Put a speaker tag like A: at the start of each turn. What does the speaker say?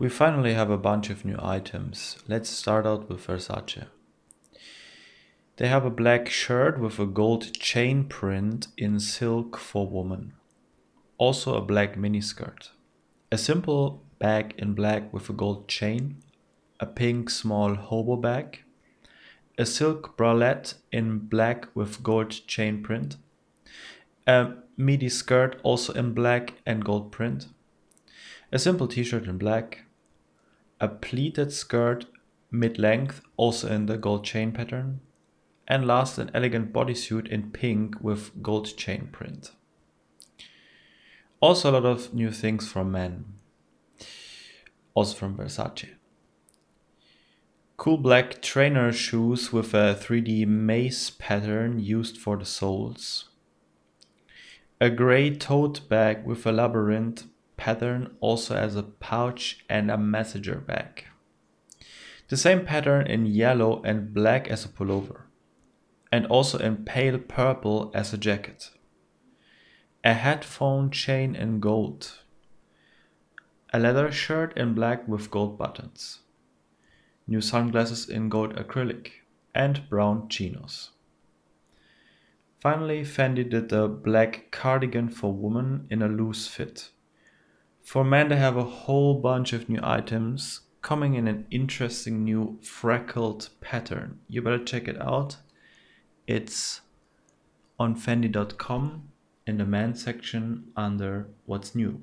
A: We finally have a bunch of new items. Let's start out with Versace. They have a black shirt with a gold chain print in silk for woman. Also a black miniskirt. A simple bag in black with a gold chain. A pink small hobo bag. A silk bralette in black with gold chain print. A midi skirt also in black and gold print. A simple t-shirt in black. A pleated skirt mid-length also in the gold chain pattern and last an elegant bodysuit in pink with gold chain print. Also a lot of new things from men. Also from Versace. Cool black trainer shoes with a 3D maze pattern used for the soles. A grey tote bag with a labyrinth pattern also as a pouch and a messenger bag. The same pattern in yellow and black as a pullover and also in pale purple as a jacket. A headphone chain in gold. A leather shirt in black with gold buttons. New sunglasses in gold acrylic and brown chinos. Finally, Fendi did a black cardigan for women in a loose fit. For men, they have a whole bunch of new items coming in an interesting new freckled pattern. You better check it out it's on fendi.com in the men section under what's new.